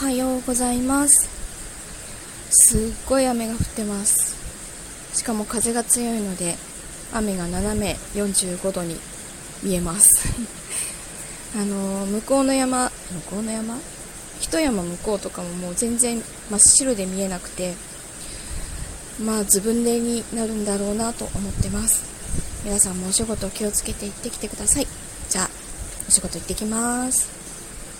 はようございます。すっごい雨が降ってます。しかも風が強いので雨が斜め45度に見えます。あの向こうの山向こうの山？一山向こうとかももう全然真っ白で見えなくてまあずぶでれになるんだろうなと思ってます。皆さんもお仕事気をつけて行ってきてください。じゃあお仕事行ってきます。